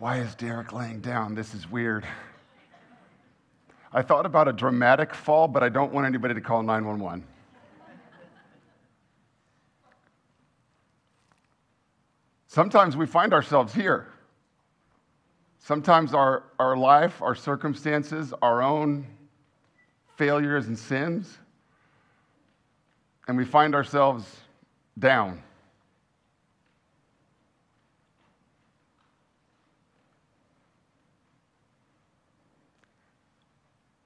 Why is Derek laying down? This is weird. I thought about a dramatic fall, but I don't want anybody to call 911. Sometimes we find ourselves here. Sometimes our, our life, our circumstances, our own failures and sins, and we find ourselves down.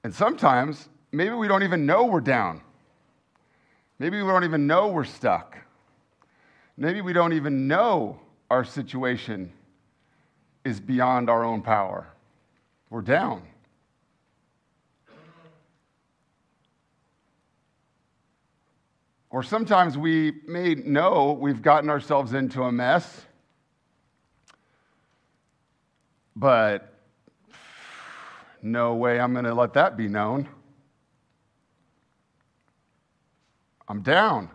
And sometimes, maybe we don't even know we're down. Maybe we don't even know we're stuck. Maybe we don't even know our situation is beyond our own power. We're down. Or sometimes we may know we've gotten ourselves into a mess, but no way I'm going to let that be known. I'm down.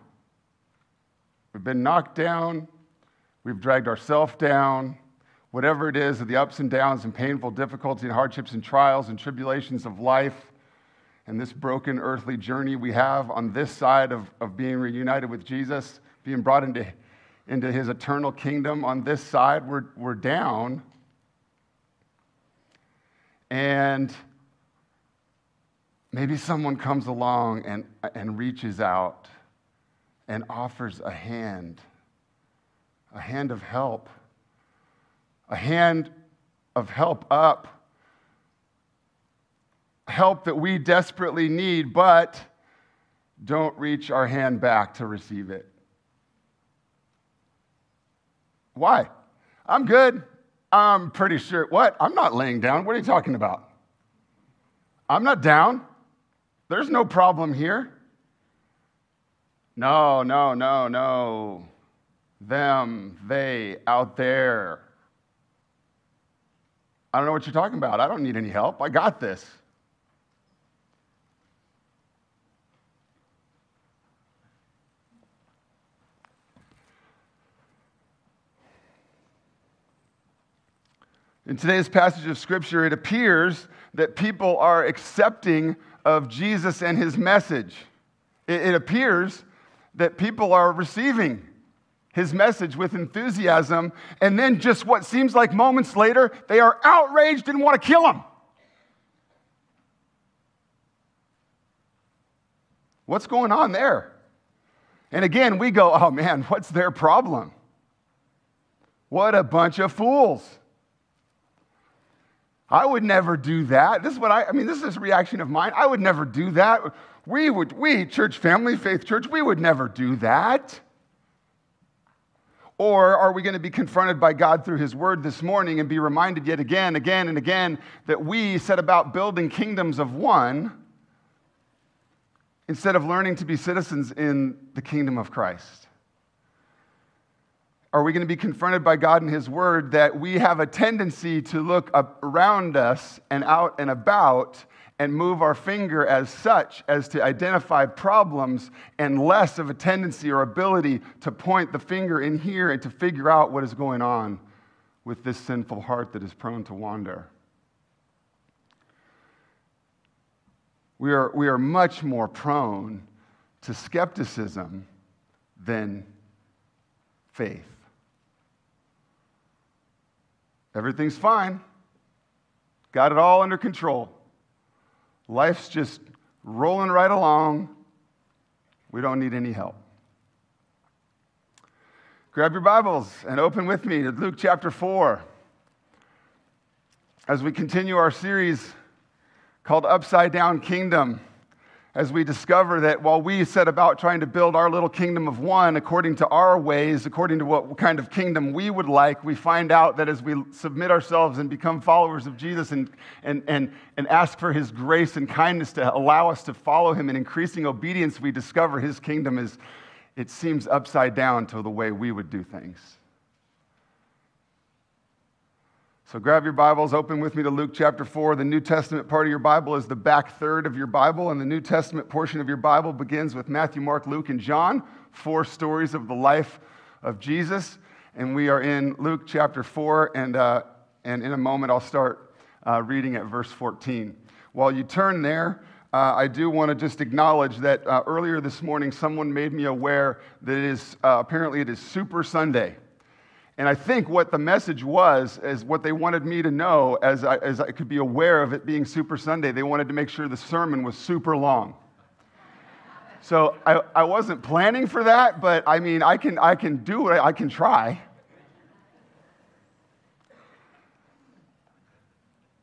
We've been knocked down. We've dragged ourselves down. Whatever it is, of the ups and downs and painful difficulties and hardships and trials and tribulations of life and this broken earthly journey we have on this side of, of being reunited with Jesus, being brought into, into his eternal kingdom on this side, we're, we're down. And maybe someone comes along and, and reaches out and offers a hand, a hand of help, a hand of help up, help that we desperately need, but don't reach our hand back to receive it. Why? I'm good. I'm pretty sure. What? I'm not laying down. What are you talking about? I'm not down. There's no problem here. No, no, no, no. Them, they, out there. I don't know what you're talking about. I don't need any help. I got this. In today's passage of Scripture, it appears that people are accepting of Jesus and his message. It, it appears that people are receiving his message with enthusiasm, and then just what seems like moments later, they are outraged and want to kill him. What's going on there? And again, we go, oh man, what's their problem? What a bunch of fools. I would never do that. This is what I, I mean, this is a reaction of mine. I would never do that. We would, we, church family, faith church, we would never do that. Or are we going to be confronted by God through His Word this morning and be reminded yet again, again, and again that we set about building kingdoms of one instead of learning to be citizens in the kingdom of Christ? Are we going to be confronted by God and His Word that we have a tendency to look around us and out and about and move our finger as such as to identify problems and less of a tendency or ability to point the finger in here and to figure out what is going on with this sinful heart that is prone to wander? We are, we are much more prone to skepticism than faith. Everything's fine. Got it all under control. Life's just rolling right along. We don't need any help. Grab your Bibles and open with me to Luke chapter 4 as we continue our series called Upside Down Kingdom as we discover that while we set about trying to build our little kingdom of one according to our ways, according to what kind of kingdom we would like, we find out that as we submit ourselves and become followers of Jesus and, and, and, and ask for his grace and kindness to allow us to follow him in increasing obedience, we discover his kingdom is, it seems upside down to the way we would do things. So grab your Bibles, open with me to Luke chapter 4. The New Testament part of your Bible is the back third of your Bible, and the New Testament portion of your Bible begins with Matthew, Mark, Luke, and John, four stories of the life of Jesus. And we are in Luke chapter 4. And uh, and in a moment I'll start uh, reading at verse 14. While you turn there, uh, I do want to just acknowledge that uh, earlier this morning someone made me aware that it is uh, apparently it is Super Sunday. And I think what the message was is what they wanted me to know as I, as I could be aware of it being Super Sunday. They wanted to make sure the sermon was super long. So I, I wasn't planning for that, but I mean, I can, I can do it, I can try.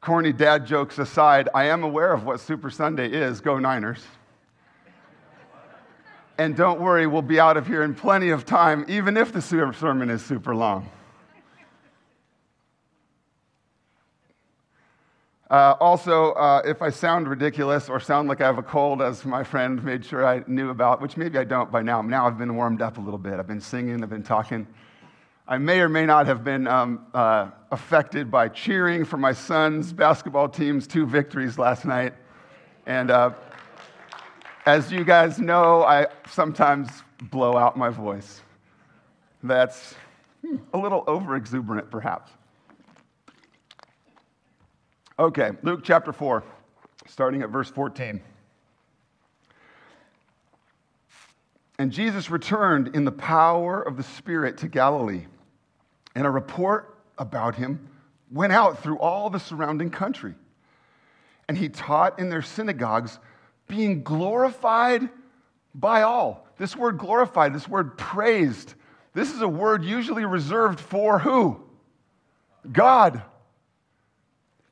Corny dad jokes aside, I am aware of what Super Sunday is. Go Niners. And don't worry, we'll be out of here in plenty of time, even if the sermon is super long. Uh, also, uh, if I sound ridiculous or sound like I have a cold, as my friend made sure I knew about, which maybe I don't by now. Now I've been warmed up a little bit. I've been singing, I've been talking. I may or may not have been um, uh, affected by cheering for my son's basketball team's two victories last night. And uh, as you guys know, I sometimes blow out my voice. That's a little over exuberant, perhaps. Okay, Luke chapter 4, starting at verse 14. And Jesus returned in the power of the Spirit to Galilee, and a report about him went out through all the surrounding country. And he taught in their synagogues being glorified by all. This word glorified, this word praised, this is a word usually reserved for who? God.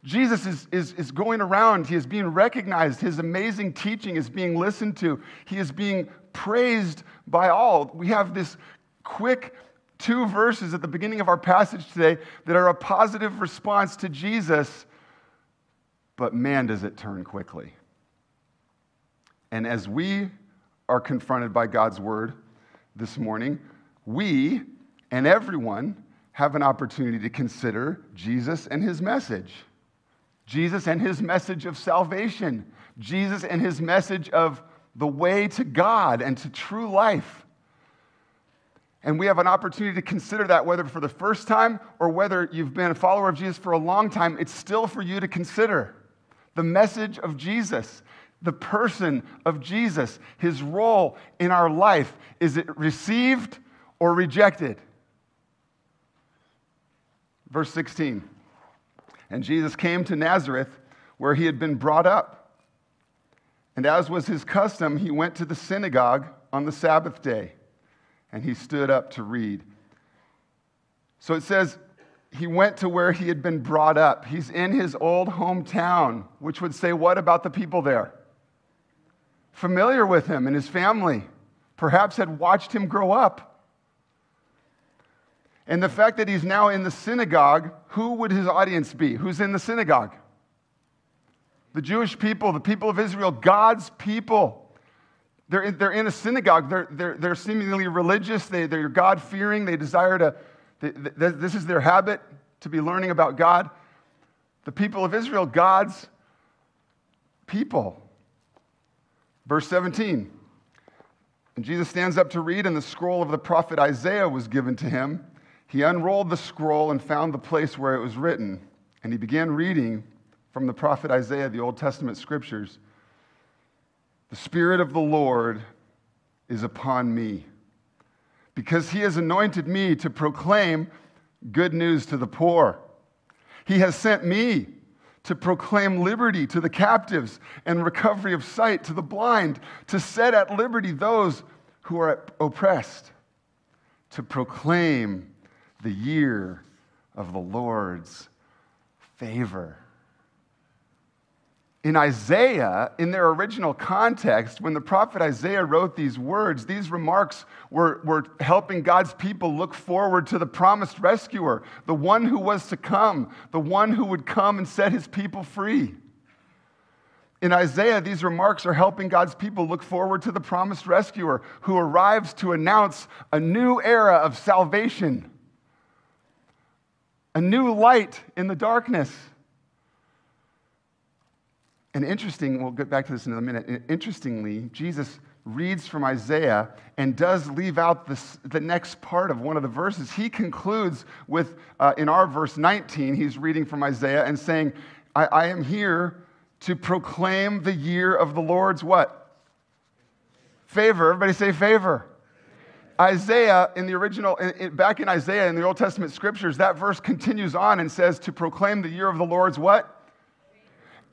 Jesus is, is, is going around. He is being recognized. His amazing teaching is being listened to. He is being praised by all. We have this quick two verses at the beginning of our passage today that are a positive response to Jesus, but man, does it turn quickly. And as we are confronted by God's word this morning, we and everyone have an opportunity to consider Jesus and his message. Jesus and his message of salvation. Jesus and his message of the way to God and to true life. And we have an opportunity to consider that whether for the first time or whether you've been a follower of Jesus for a long time, it's still for you to consider the message of Jesus the person of Jesus, his role in our life. Is it received or rejected? Verse 16. And Jesus came to Nazareth, where he had been brought up. And as was his custom, he went to the synagogue on the Sabbath day, and he stood up to read. So it says, he went to where he had been brought up. He's in his old hometown, which would say, what about the people there? Familiar with him and his family, perhaps had watched him grow up. And the fact that he's now in the synagogue, who would his audience be? Who's in the synagogue? The Jewish people, the people of Israel, God's people. They're in, they're in a synagogue. They're, they're, they're seemingly religious. They, they're God fearing. They desire to, they, they, this is their habit to be learning about God. The people of Israel, God's people. Verse 17. And Jesus stands up to read, and the scroll of the prophet Isaiah was given to him. He unrolled the scroll and found the place where it was written. And he began reading from the prophet Isaiah, the Old Testament scriptures. The Spirit of the Lord is upon me, because he has anointed me to proclaim good news to the poor. He has sent me to proclaim liberty to the captives and recovery of sight to the blind, to set at liberty those who are oppressed, to proclaim the year of the Lord's favor. In Isaiah, in their original context, when the prophet Isaiah wrote these words, these remarks were, were helping God's people look forward to the promised rescuer, the one who was to come, the one who would come and set his people free. In Isaiah, these remarks are helping God's people look forward to the promised rescuer who arrives to announce a new era of salvation, a new light in the darkness and interesting, we'll get back to this in a minute. Interestingly, Jesus reads from Isaiah and does leave out this, the next part of one of the verses. He concludes with, uh, in our verse 19, he's reading from Isaiah and saying, I, I am here to proclaim the year of the Lord's what? Favor. Everybody say favor. Isaiah, in the original, in, in, back in Isaiah in the Old Testament scriptures, that verse continues on and says to proclaim the year of the Lord's what?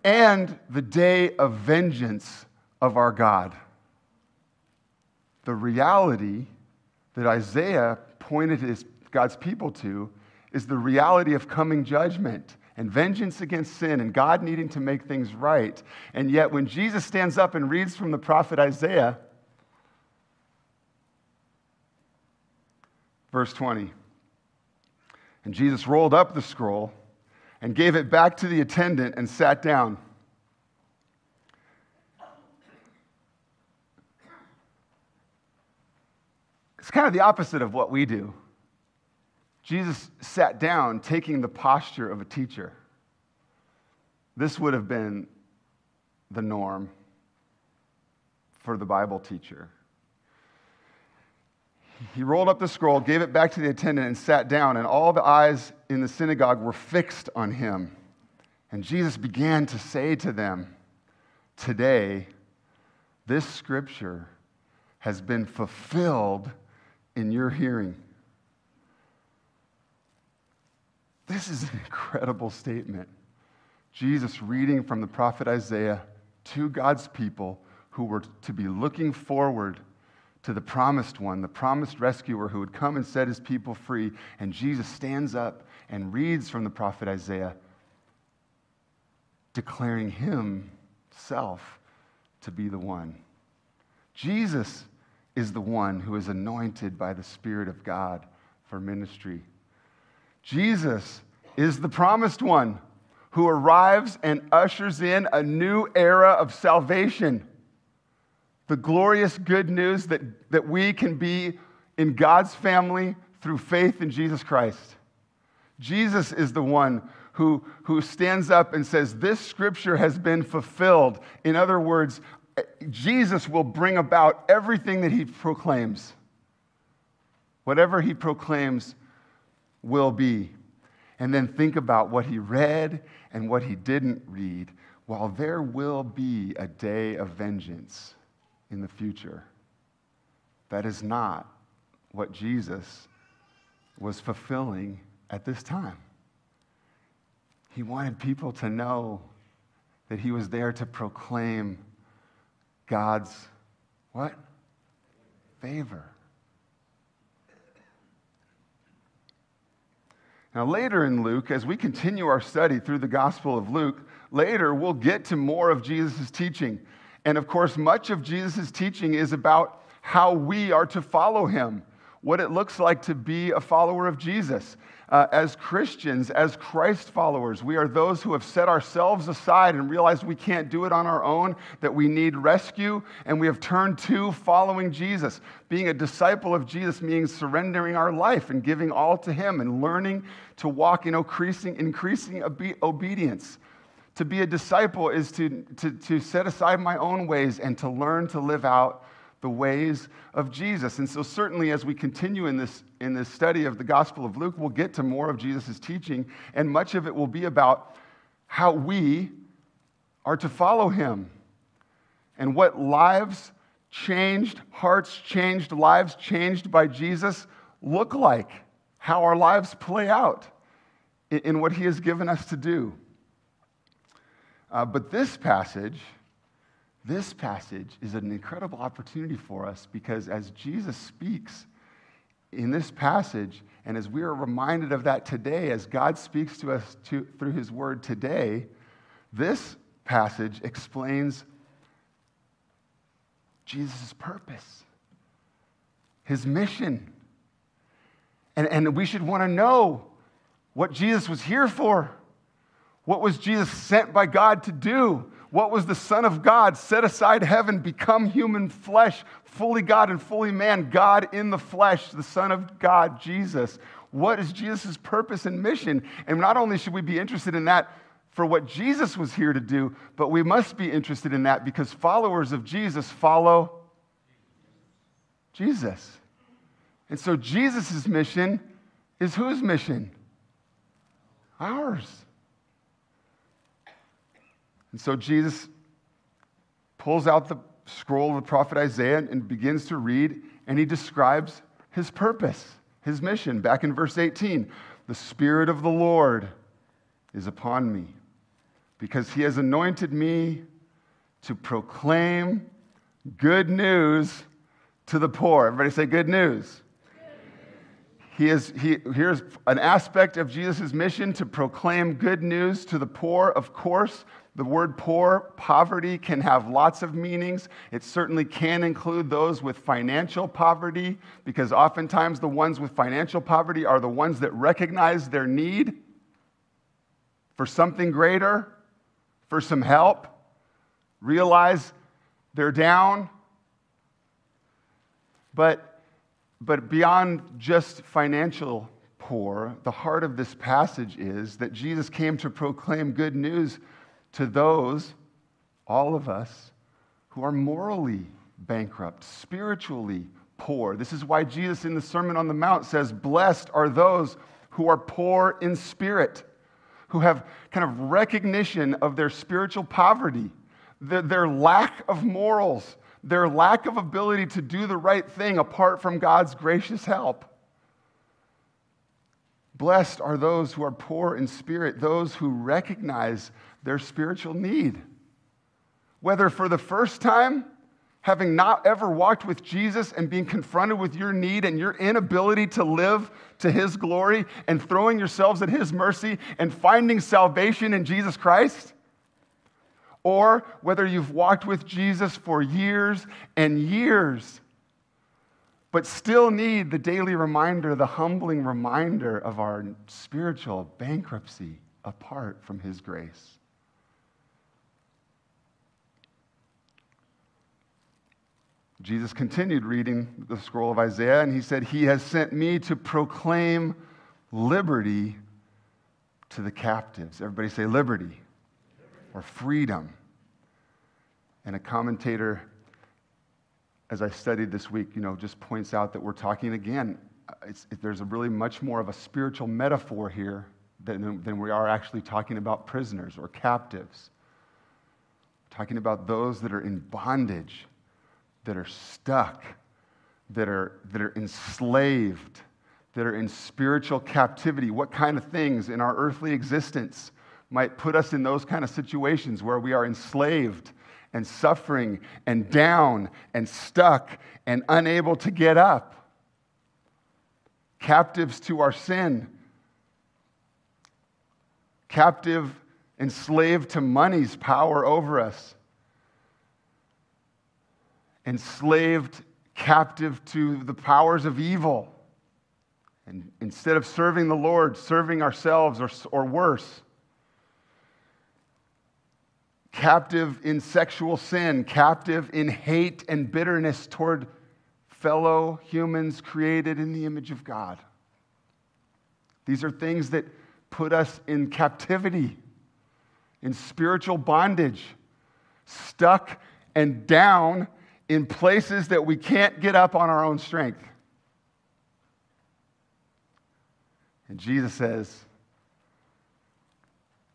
And the day of vengeance of our God. The reality that Isaiah pointed his, God's people to is the reality of coming judgment and vengeance against sin and God needing to make things right. And yet, when Jesus stands up and reads from the prophet Isaiah, Verse 20. And Jesus rolled up the scroll and gave it back to the attendant and sat down. It's kind of the opposite of what we do. Jesus sat down, taking the posture of a teacher. This would have been the norm for the Bible teacher. He rolled up the scroll, gave it back to the attendant, and sat down, and all the eyes in the synagogue were fixed on him. And Jesus began to say to them, Today, this scripture has been fulfilled in your hearing. This is an incredible statement. Jesus reading from the prophet Isaiah to God's people who were to be looking forward to the promised one, the promised rescuer who would come and set his people free. And Jesus stands up and reads from the prophet Isaiah, declaring himself to be the one. Jesus is the one who is anointed by the Spirit of God for ministry. Jesus is the promised one who arrives and ushers in a new era of salvation the glorious good news that, that we can be in God's family through faith in Jesus Christ. Jesus is the one who, who stands up and says, This scripture has been fulfilled. In other words, Jesus will bring about everything that he proclaims. Whatever he proclaims will be. And then think about what he read and what he didn't read. While there will be a day of vengeance in the future. That is not what Jesus was fulfilling at this time. He wanted people to know that he was there to proclaim God's what? Favor. Now, later in Luke, as we continue our study through the Gospel of Luke, later we'll get to more of Jesus' teaching. And of course, much of Jesus' teaching is about how we are to follow him, what it looks like to be a follower of Jesus. Uh, as Christians, as Christ followers, we are those who have set ourselves aside and realized we can't do it on our own, that we need rescue, and we have turned to following Jesus. Being a disciple of Jesus means surrendering our life and giving all to Him and learning to walk in increasing, increasing obe- obedience. To be a disciple is to, to, to set aside my own ways and to learn to live out the ways of Jesus. And so, certainly, as we continue in this, in this study of the Gospel of Luke, we'll get to more of Jesus' teaching, and much of it will be about how we are to follow him and what lives changed, hearts changed, lives changed by Jesus look like, how our lives play out in, in what he has given us to do. Uh, but this passage, this passage is an incredible opportunity for us because as Jesus speaks in this passage, and as we are reminded of that today, as God speaks to us to, through his word today, this passage explains Jesus' purpose, his mission. And, and we should want to know what Jesus was here for. What was Jesus sent by God to do? What was the Son of God set aside heaven, become human flesh, fully God and fully man, God in the flesh, the Son of God, Jesus? What is Jesus' purpose and mission? And not only should we be interested in that for what Jesus was here to do, but we must be interested in that because followers of Jesus follow Jesus. And so Jesus' mission is whose mission? Ours. And so Jesus pulls out the scroll of the prophet Isaiah and begins to read, and he describes his purpose, his mission. Back in verse 18, the Spirit of the Lord is upon me because he has anointed me to proclaim good news to the poor. Everybody say good news. He is, he, here's an aspect of Jesus' mission to proclaim good news to the poor. Of course, the word poor, poverty, can have lots of meanings. It certainly can include those with financial poverty, because oftentimes the ones with financial poverty are the ones that recognize their need for something greater, for some help, realize they're down. But, but beyond just financial poor, the heart of this passage is that Jesus came to proclaim good news to those, all of us, who are morally bankrupt, spiritually poor. This is why Jesus in the Sermon on the Mount says, Blessed are those who are poor in spirit, who have kind of recognition of their spiritual poverty, their, lack of morals, their lack of ability to do the right thing apart from God's gracious help. Blessed are those who are poor in spirit, those who recognize their spiritual need. Whether for the first time, having not ever walked with Jesus and being confronted with your need and your inability to live to his glory and throwing yourselves at his mercy and finding salvation in Jesus Christ, or whether you've walked with Jesus for years and years, but still need the daily reminder, the humbling reminder of our spiritual bankruptcy apart from his grace. Jesus continued reading the scroll of Isaiah, and he said, He has sent me to proclaim liberty to the captives. Everybody say liberty or freedom. And a commentator, as I studied this week, you know, just points out that we're talking again, it, there's a really much more of a spiritual metaphor here than, than we are actually talking about prisoners or captives. We're talking about those that are in bondage that are stuck, that are, that are enslaved, that are in spiritual captivity? What kind of things in our earthly existence might put us in those kind of situations where we are enslaved and suffering and down and stuck and unable to get up? Captives to our sin, captive, enslaved to money's power over us enslaved, captive to the powers of evil. And instead of serving the Lord, serving ourselves or, or worse, captive in sexual sin, captive in hate and bitterness toward fellow humans created in the image of God. These are things that put us in captivity, in spiritual bondage, stuck and down in places that we can't get up on our own strength. And Jesus says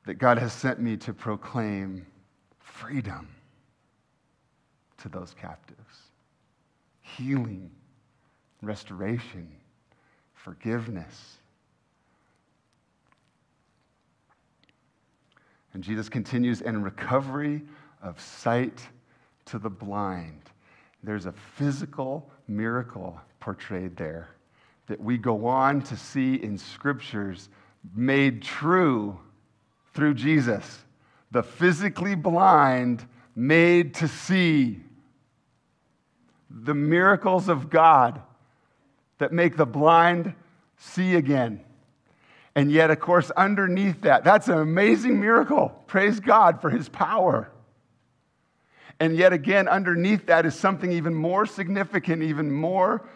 that God has sent me to proclaim freedom to those captives, healing, restoration, forgiveness. And Jesus continues, and recovery of sight to the blind there's a physical miracle portrayed there that we go on to see in scriptures made true through Jesus. The physically blind made to see. The miracles of God that make the blind see again. And yet, of course, underneath that, that's an amazing miracle. Praise God for his power. And yet again, underneath that is something even more significant, even more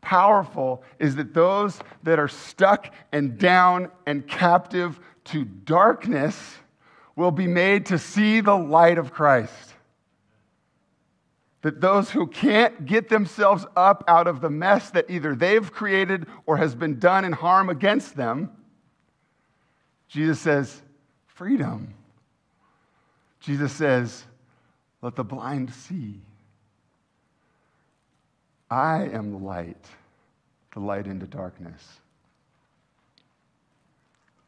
powerful, is that those that are stuck and down and captive to darkness will be made to see the light of Christ. that those who can't get themselves up out of the mess that either they've created or has been done in harm against them, Jesus says, freedom. Jesus says, let the blind see. I am the light, the light into darkness.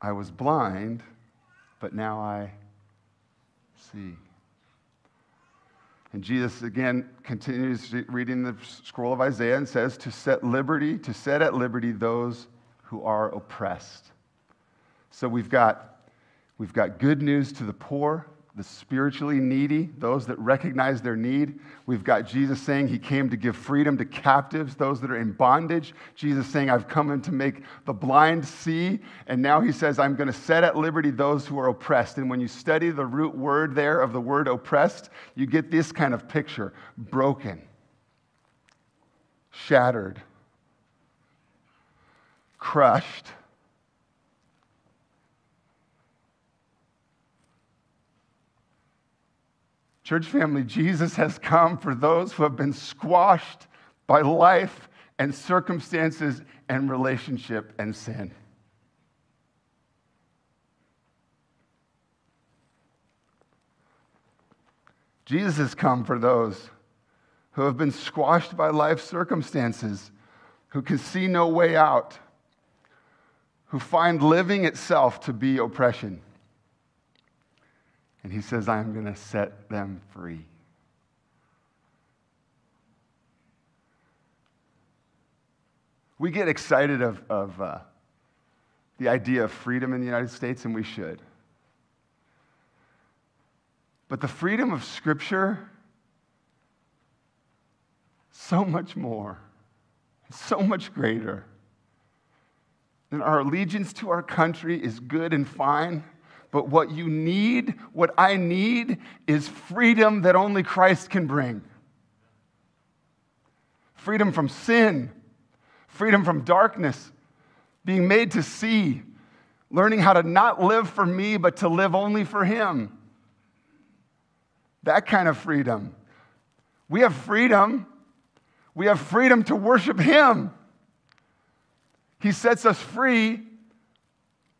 I was blind, but now I see. And Jesus again continues reading the scroll of Isaiah and says, To set liberty, to set at liberty those who are oppressed. So we've got, we've got good news to the poor, the spiritually needy, those that recognize their need. We've got Jesus saying he came to give freedom to captives, those that are in bondage. Jesus saying, I've come to make the blind see. And now he says, I'm going to set at liberty those who are oppressed. And when you study the root word there of the word oppressed, you get this kind of picture broken, shattered, crushed Church family, Jesus has come for those who have been squashed by life and circumstances and relationship and sin. Jesus has come for those who have been squashed by life circumstances, who can see no way out, who find living itself to be oppression. And he says, I'm going to set them free. We get excited of, of uh, the idea of freedom in the United States, and we should. But the freedom of Scripture, so much more, so much greater. And our allegiance to our country is good and fine. But what you need, what I need, is freedom that only Christ can bring freedom from sin, freedom from darkness, being made to see, learning how to not live for me, but to live only for Him. That kind of freedom. We have freedom. We have freedom to worship Him. He sets us free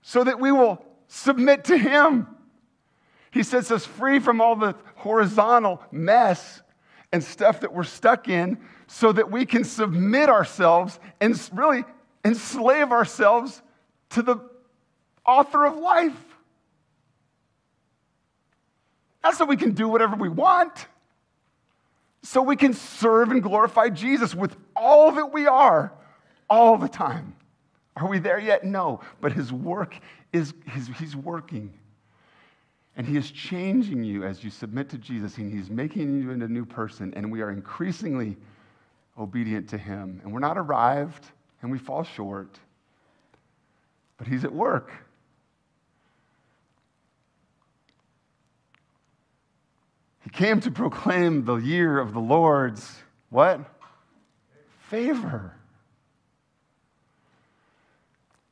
so that we will submit to Him. He sets us free from all the horizontal mess and stuff that we're stuck in so that we can submit ourselves and really enslave ourselves to the author of life. Not so we can do whatever we want, so we can serve and glorify Jesus with all that we are all the time. Are we there yet? No. But his work is he's working. And he is changing you as you submit to Jesus, and he's making you into a new person, and we are increasingly obedient to him. And we're not arrived, and we fall short, but he's at work. He came to proclaim the year of the Lord's what? Favor.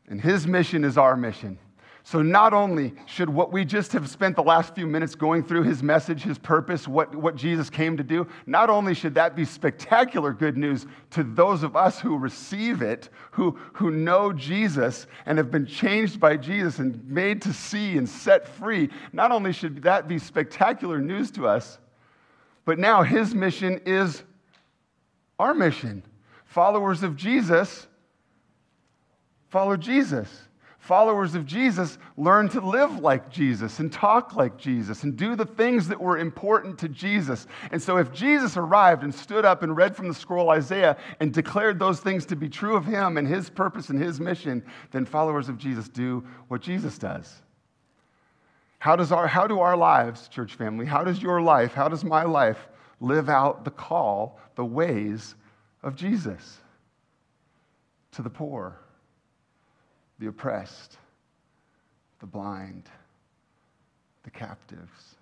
And his mission is our mission. So, not only should what we just have spent the last few minutes going through his message, his purpose, what, what Jesus came to do, not only should that be spectacular good news to those of us who receive it, who, who know Jesus and have been changed by Jesus and made to see and set free, not only should that be spectacular news to us, but now his mission is our mission. Followers of Jesus follow Jesus. Followers of Jesus learn to live like Jesus and talk like Jesus and do the things that were important to Jesus. And so, if Jesus arrived and stood up and read from the scroll Isaiah and declared those things to be true of him and his purpose and his mission, then followers of Jesus do what Jesus does. How, does our, how do our lives, church family, how does your life, how does my life live out the call, the ways of Jesus to the poor? The oppressed, the blind, the captives.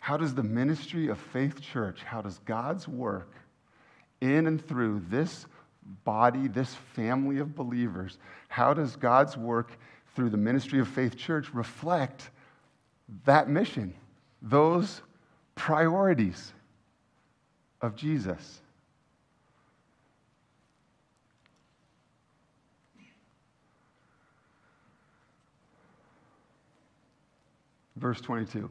How does the ministry of Faith Church, how does God's work in and through this body, this family of believers, how does God's work through the ministry of Faith Church reflect that mission? Those priorities of Jesus. Verse 22.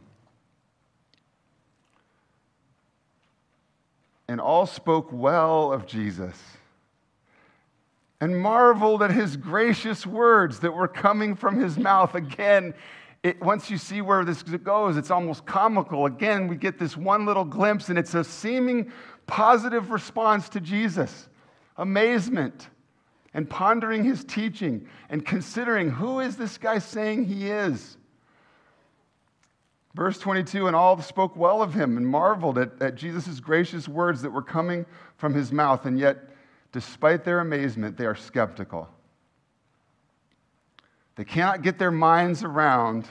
And all spoke well of Jesus and marveled at his gracious words that were coming from his mouth. Again, it, once you see where this goes, it's almost comical. Again, we get this one little glimpse, and it's a seeming positive response to Jesus amazement and pondering his teaching and considering who is this guy saying he is. Verse 22 And all spoke well of him and marveled at, at Jesus' gracious words that were coming from his mouth, and yet despite their amazement, they are skeptical. They cannot get their minds around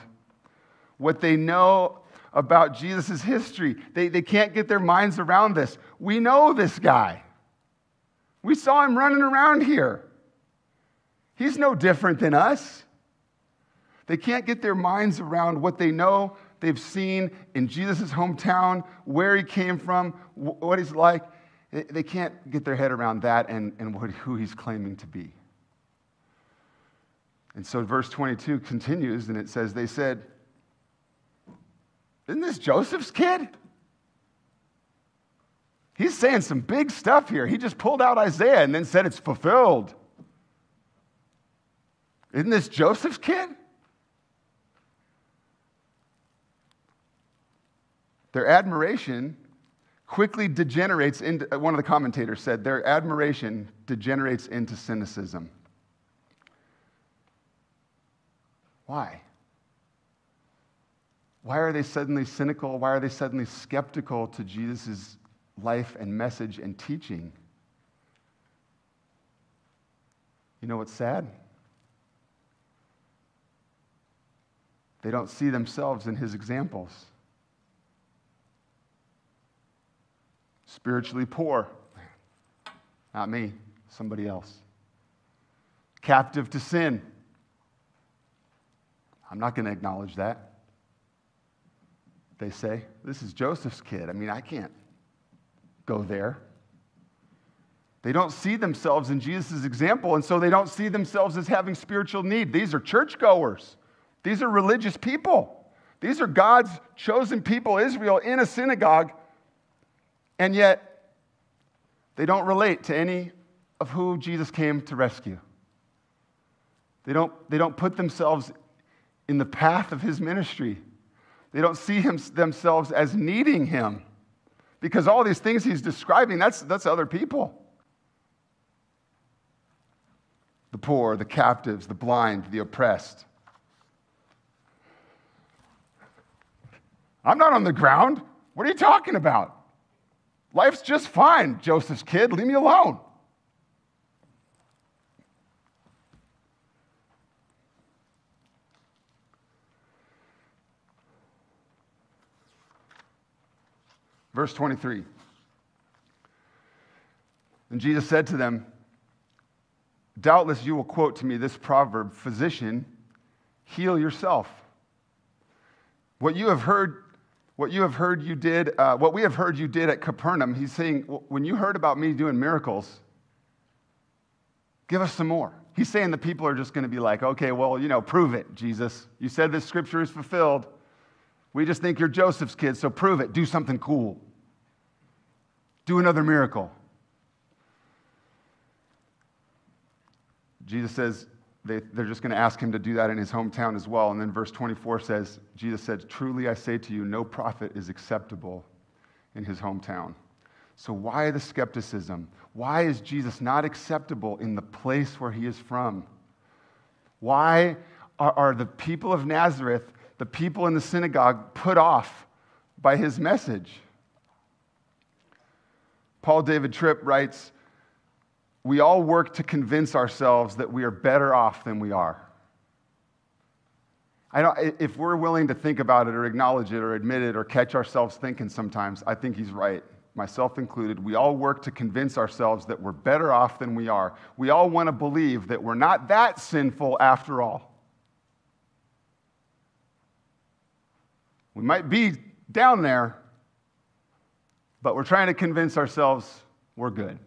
what they know about Jesus' history. They, they can't get their minds around this. We know this guy. We saw him running around here. He's no different than us. They can't get their minds around what they know they've seen in Jesus' hometown, where he came from, what he's like. They can't get their head around that and, and what, who he's claiming to be. And so verse 22 continues and it says, They said, Isn't this Joseph's kid? He's saying some big stuff here. He just pulled out Isaiah and then said it's fulfilled. Isn't this Joseph's kid? Their admiration quickly degenerates into, uh, one of the commentators said, their admiration degenerates into cynicism. Why? Why are they suddenly cynical? Why are they suddenly skeptical to Jesus' life and message and teaching? You know what's sad? They don't see themselves in his examples. Spiritually poor. Not me, somebody else. Captive to sin. I'm not going to acknowledge that. They say, This is Joseph's kid. I mean, I can't go there. They don't see themselves in Jesus' example, and so they don't see themselves as having spiritual need. These are churchgoers, these are religious people. These are God's chosen people, Israel, in a synagogue and yet, they don't relate to any of who Jesus came to rescue. They don't, they don't put themselves in the path of his ministry. They don't see him, themselves as needing him because all these things he's describing, that's, that's other people. The poor, the captives, the blind, the oppressed. I'm not on the ground. What are you talking about? Life's just fine, Joseph's kid. Leave me alone. Verse 23. And Jesus said to them, Doubtless you will quote to me this proverb Physician, heal yourself. What you have heard what you have heard you did, uh, what we have heard you did at Capernaum, he's saying, when you heard about me doing miracles, give us some more. He's saying the people are just going to be like, okay, well, you know, prove it, Jesus. You said this scripture is fulfilled. We just think you're Joseph's kid, so prove it. Do something cool. Do another miracle. Jesus says, they, they're just going to ask him to do that in his hometown as well. And then verse 24 says, Jesus said, Truly I say to you, no prophet is acceptable in his hometown. So, why the skepticism? Why is Jesus not acceptable in the place where he is from? Why are, are the people of Nazareth, the people in the synagogue, put off by his message? Paul David Tripp writes, we all work to convince ourselves that we are better off than we are. I don't, if we're willing to think about it or acknowledge it or admit it or catch ourselves thinking sometimes, I think he's right, myself included. We all work to convince ourselves that we're better off than we are. We all want to believe that we're not that sinful after all. We might be down there, but we're trying to convince ourselves we're good.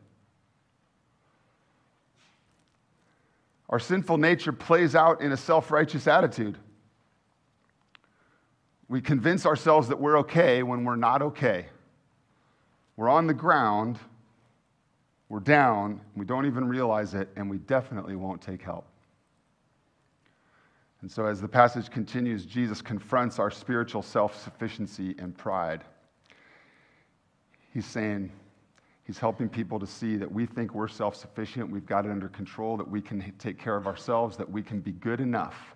Our sinful nature plays out in a self righteous attitude. We convince ourselves that we're okay when we're not okay. We're on the ground, we're down, we don't even realize it, and we definitely won't take help. And so, as the passage continues, Jesus confronts our spiritual self sufficiency and pride. He's saying, He's helping people to see that we think we're self sufficient, we've got it under control, that we can take care of ourselves, that we can be good enough,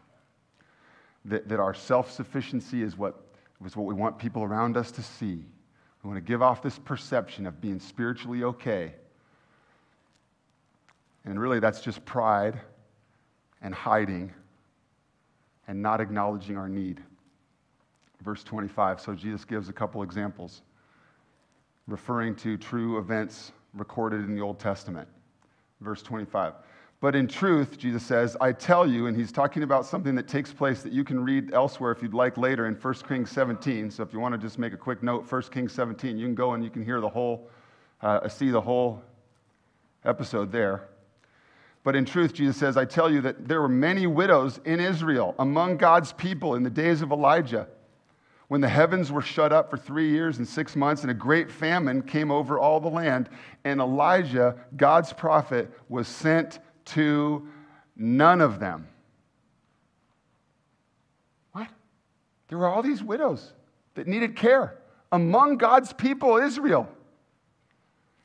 that, that our self sufficiency is what, is what we want people around us to see. We want to give off this perception of being spiritually okay. And really, that's just pride and hiding and not acknowledging our need. Verse 25. So Jesus gives a couple examples referring to true events recorded in the Old Testament. Verse 25. But in truth, Jesus says, I tell you, and he's talking about something that takes place that you can read elsewhere if you'd like later in 1 Kings 17. So if you want to just make a quick note, 1 Kings 17, you can go and you can hear the whole, uh, see the whole episode there. But in truth, Jesus says, I tell you that there were many widows in Israel among God's people in the days of Elijah, when the heavens were shut up for three years and six months, and a great famine came over all the land. And Elijah, God's prophet, was sent to none of them. What? There were all these widows that needed care among God's people, Israel.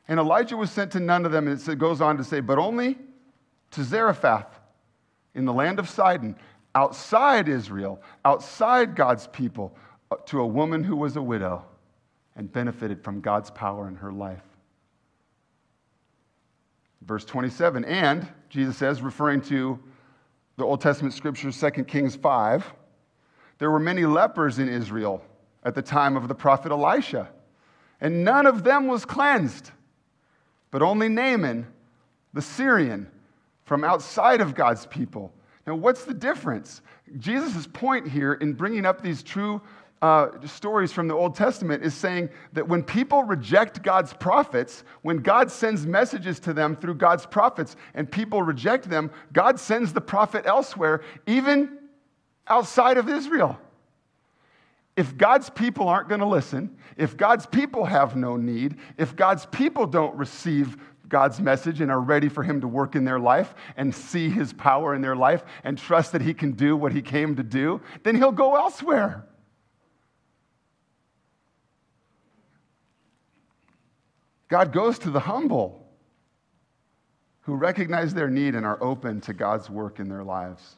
And Elijah was sent to none of them. And it goes on to say, but only to Zarephath in the land of Sidon, outside Israel, outside God's people, Uh, to a woman who was a widow and benefited from God's power in her life. Verse 27, and Jesus says, referring to the Old Testament scripture, 2 Kings 5, there were many lepers in Israel at the time of the prophet Elisha, and none of them was cleansed, but only Naaman, the Syrian, from outside of God's people. Now, what's the difference? Jesus' point here in bringing up these true uh, stories from the Old Testament is saying that when people reject God's prophets, when God sends messages to them through God's prophets and people reject them, God sends the prophet elsewhere, even outside of Israel. If God's people aren't going to listen, if God's people have no need, if God's people don't receive God's message and are ready for Him to work in their life and see His power in their life and trust that He can do what He came to do, then He'll go elsewhere. God goes to the humble who recognize their need and are open to God's work in their lives.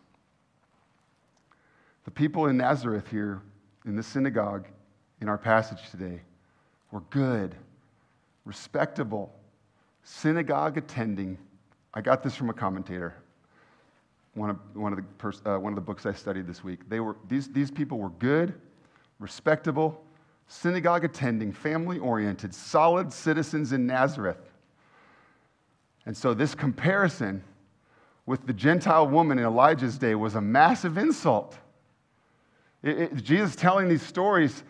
The people in Nazareth here in the synagogue in our passage today were good, respectable, synagogue attending. I got this from a commentator, one of, one of, the, pers- uh, one of the books I studied this week. They were, these, these people were good, respectable, synagogue attending, family oriented, solid citizens in Nazareth. And so this comparison with the Gentile woman in Elijah's day was a massive insult. It, it, Jesus telling these stories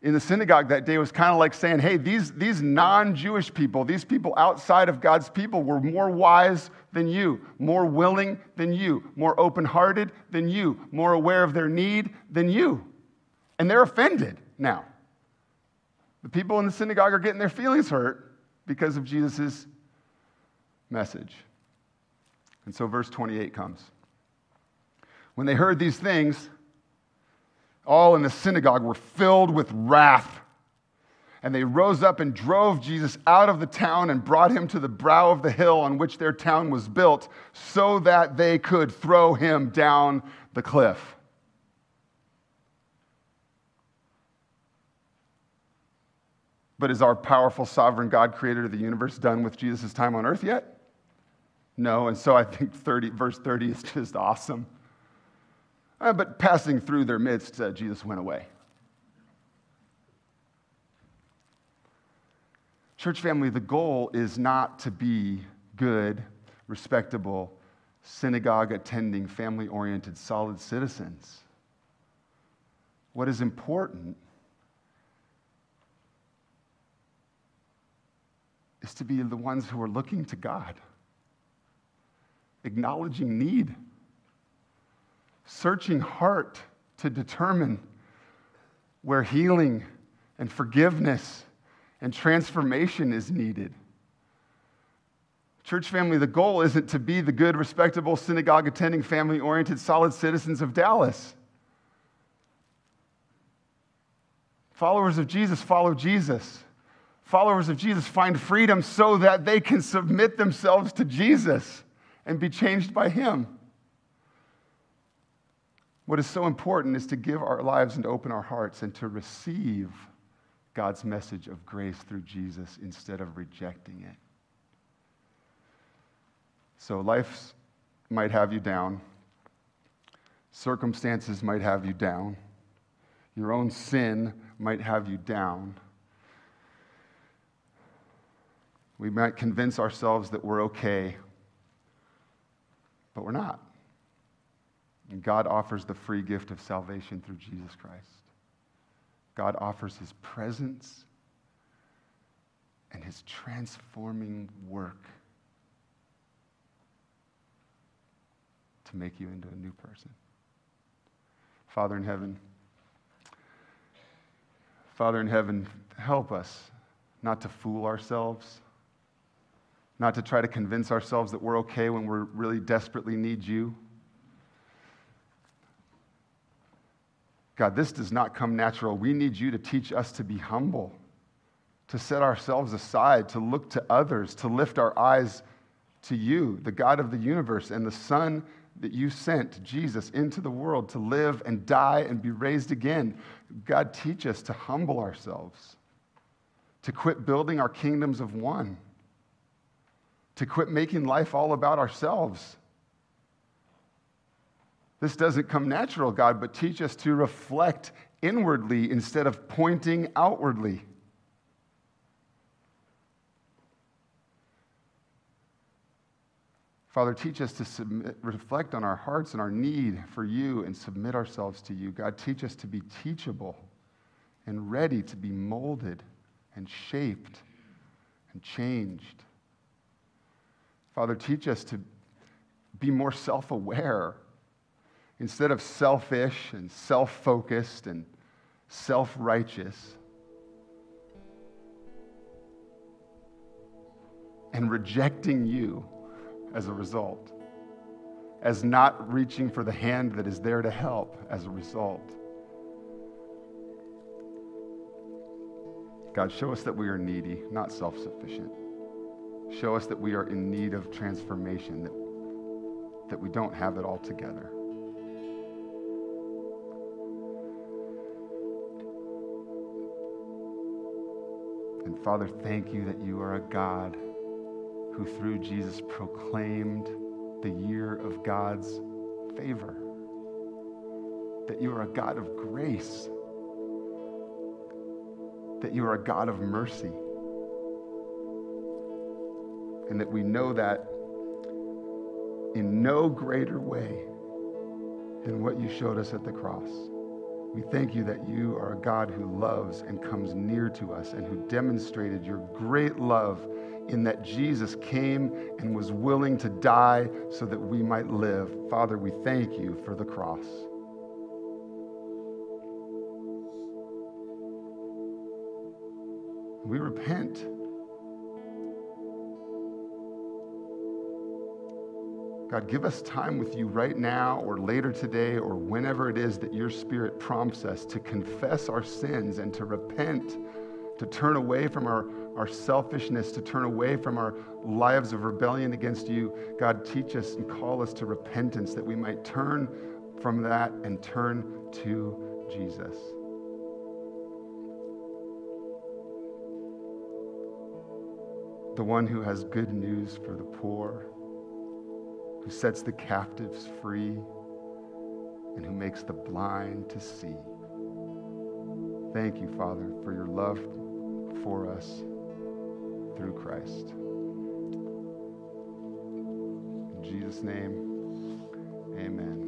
in the synagogue that day was kind of like saying, hey, these, these non Jewish people, these people outside of God's people, were more wise than you, more willing than you, more open hearted than you, more aware of their need than you. And they're offended now. The people in the synagogue are getting their feelings hurt because of Jesus' message. And so verse 28 comes. When they heard these things, all in the synagogue were filled with wrath. And they rose up and drove Jesus out of the town and brought him to the brow of the hill on which their town was built, so that they could throw him down the cliff. But is our powerful sovereign God, creator of the universe, done with Jesus' time on earth yet? No, and so I think 30, verse 30 is just awesome. Uh, but passing through their midst, uh, Jesus went away. Church family, the goal is not to be good, respectable, synagogue attending, family oriented, solid citizens. What is important is to be the ones who are looking to God, acknowledging need, searching heart to determine where healing and forgiveness and transformation is needed. Church family, the goal isn't to be the good, respectable, synagogue attending, family oriented, solid citizens of Dallas. Followers of Jesus follow Jesus. Followers of Jesus find freedom so that they can submit themselves to Jesus and be changed by Him. What is so important is to give our lives and open our hearts and to receive God's message of grace through Jesus instead of rejecting it. So life might have you down, circumstances might have you down, your own sin might have you down. We might convince ourselves that we're okay, but we're not. And God offers the free gift of salvation through Jesus Christ. God offers his presence and his transforming work to make you into a new person. Father in heaven, Father in heaven, help us not to fool ourselves, not to try to convince ourselves that we're okay when we really desperately need you. God, this does not come natural. We need you to teach us to be humble, to set ourselves aside, to look to others, to lift our eyes to you, the God of the universe, and the Son that you sent Jesus into the world to live and die and be raised again. God, teach us to humble ourselves, to quit building our kingdoms of one, to quit making life all about ourselves. This doesn't come natural, God, but teach us to reflect inwardly instead of pointing outwardly. Father, teach us to submit, reflect on our hearts and our need for you and submit ourselves to you. God, teach us to be teachable and ready to be molded and shaped and changed. Father, teach us to be more self aware instead of selfish and self focused and self righteous. And rejecting you as a result, as not reaching for the hand that is there to help as a result. God, show us that we are needy, not self sufficient. Show us that we are in need of transformation, that, that we don't have it all together. And Father, thank you that you are a God who through Jesus proclaimed the year of God's favor. That you are a God of grace. That you are a God of mercy. And that we know that in no greater way than what you showed us at the cross. We thank you that you are a God who loves and comes near to us and who demonstrated your great love in that Jesus came and was willing to die so that we might live. Father, we thank you for the cross. We repent. God, give us time with you right now or later today or whenever it is that your Spirit prompts us to confess our sins and to repent, to turn away from our our selfishness, to turn away from our lives of rebellion against you. God, teach us and call us to repentance that we might turn from that and turn to Jesus. The one who has good news for the poor, who sets the captives free, and who makes the blind to see. Thank you, Father, for your love for us through Christ. In Jesus' name, amen.